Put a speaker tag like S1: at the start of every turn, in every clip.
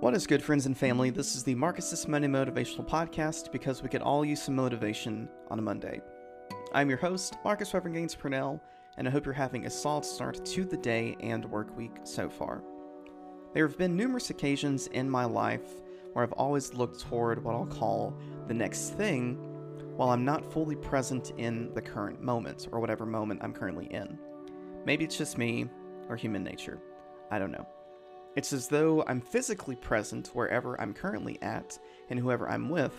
S1: What is good, friends and family? This is the Marcus's Monday Motivational Podcast because we could all use some motivation on a Monday. I'm your host, Marcus Reverend Gaines Purnell, and I hope you're having a solid start to the day and work week so far. There have been numerous occasions in my life where I've always looked toward what I'll call the next thing while I'm not fully present in the current moment or whatever moment I'm currently in. Maybe it's just me or human nature. I don't know. It's as though I'm physically present wherever I'm currently at and whoever I'm with,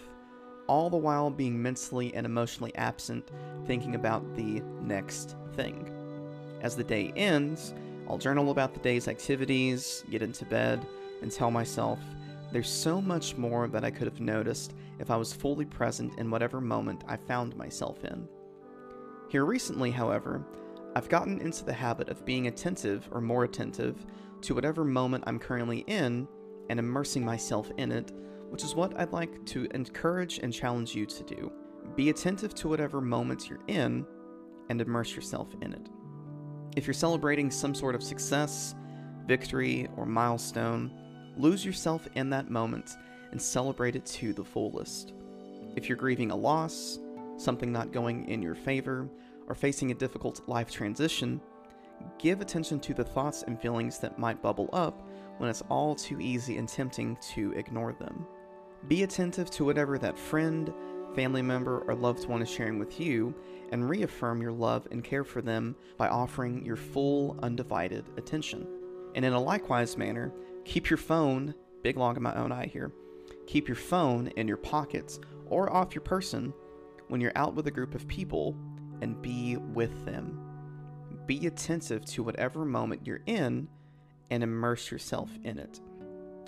S1: all the while being mentally and emotionally absent, thinking about the next thing. As the day ends, I'll journal about the day's activities, get into bed, and tell myself, there's so much more that I could have noticed if I was fully present in whatever moment I found myself in. Here recently, however, I've gotten into the habit of being attentive or more attentive to whatever moment I'm currently in and immersing myself in it, which is what I'd like to encourage and challenge you to do. Be attentive to whatever moment you're in and immerse yourself in it. If you're celebrating some sort of success, victory, or milestone, lose yourself in that moment and celebrate it to the fullest. If you're grieving a loss, something not going in your favor, or facing a difficult life transition, give attention to the thoughts and feelings that might bubble up when it's all too easy and tempting to ignore them. Be attentive to whatever that friend, family member, or loved one is sharing with you, and reaffirm your love and care for them by offering your full, undivided attention. And in a likewise manner, keep your phone, big log in my own eye here, keep your phone in your pockets or off your person when you're out with a group of people and be with them. Be attentive to whatever moment you're in and immerse yourself in it.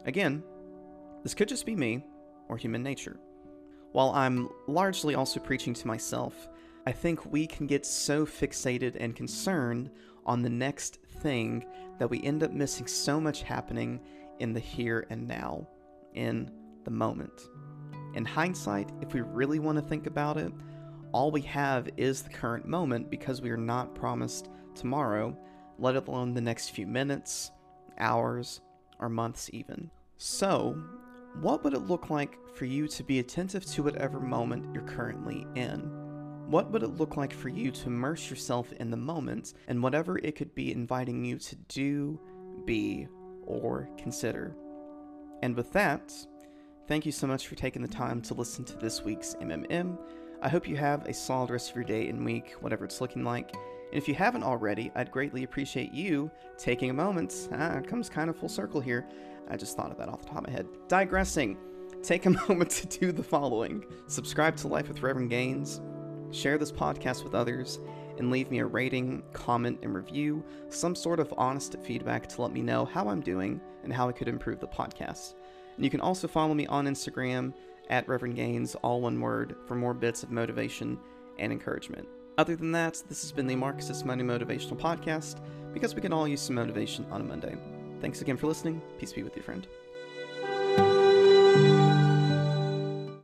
S1: Again, this could just be me or human nature. While I'm largely also preaching to myself, I think we can get so fixated and concerned on the next thing that we end up missing so much happening in the here and now, in the moment. In hindsight, if we really want to think about it, all we have is the current moment because we are not promised tomorrow, let alone the next few minutes, hours, or months, even. So, what would it look like for you to be attentive to whatever moment you're currently in? What would it look like for you to immerse yourself in the moment and whatever it could be inviting you to do, be, or consider? And with that, thank you so much for taking the time to listen to this week's MMM. I hope you have a solid rest of your day and week, whatever it's looking like. And if you haven't already, I'd greatly appreciate you taking a moment. Ah, it comes kind of full circle here. I just thought of that off the top of my head. Digressing, take a moment to do the following subscribe to Life with Reverend Gaines, share this podcast with others, and leave me a rating, comment, and review, some sort of honest feedback to let me know how I'm doing and how I could improve the podcast. And you can also follow me on Instagram at Reverend Gaines, all one word, for more bits of motivation and encouragement. Other than that, this has been the Marcus's Monday Motivational Podcast because we can all use some motivation on a Monday. Thanks again for listening. Peace be with you, friend.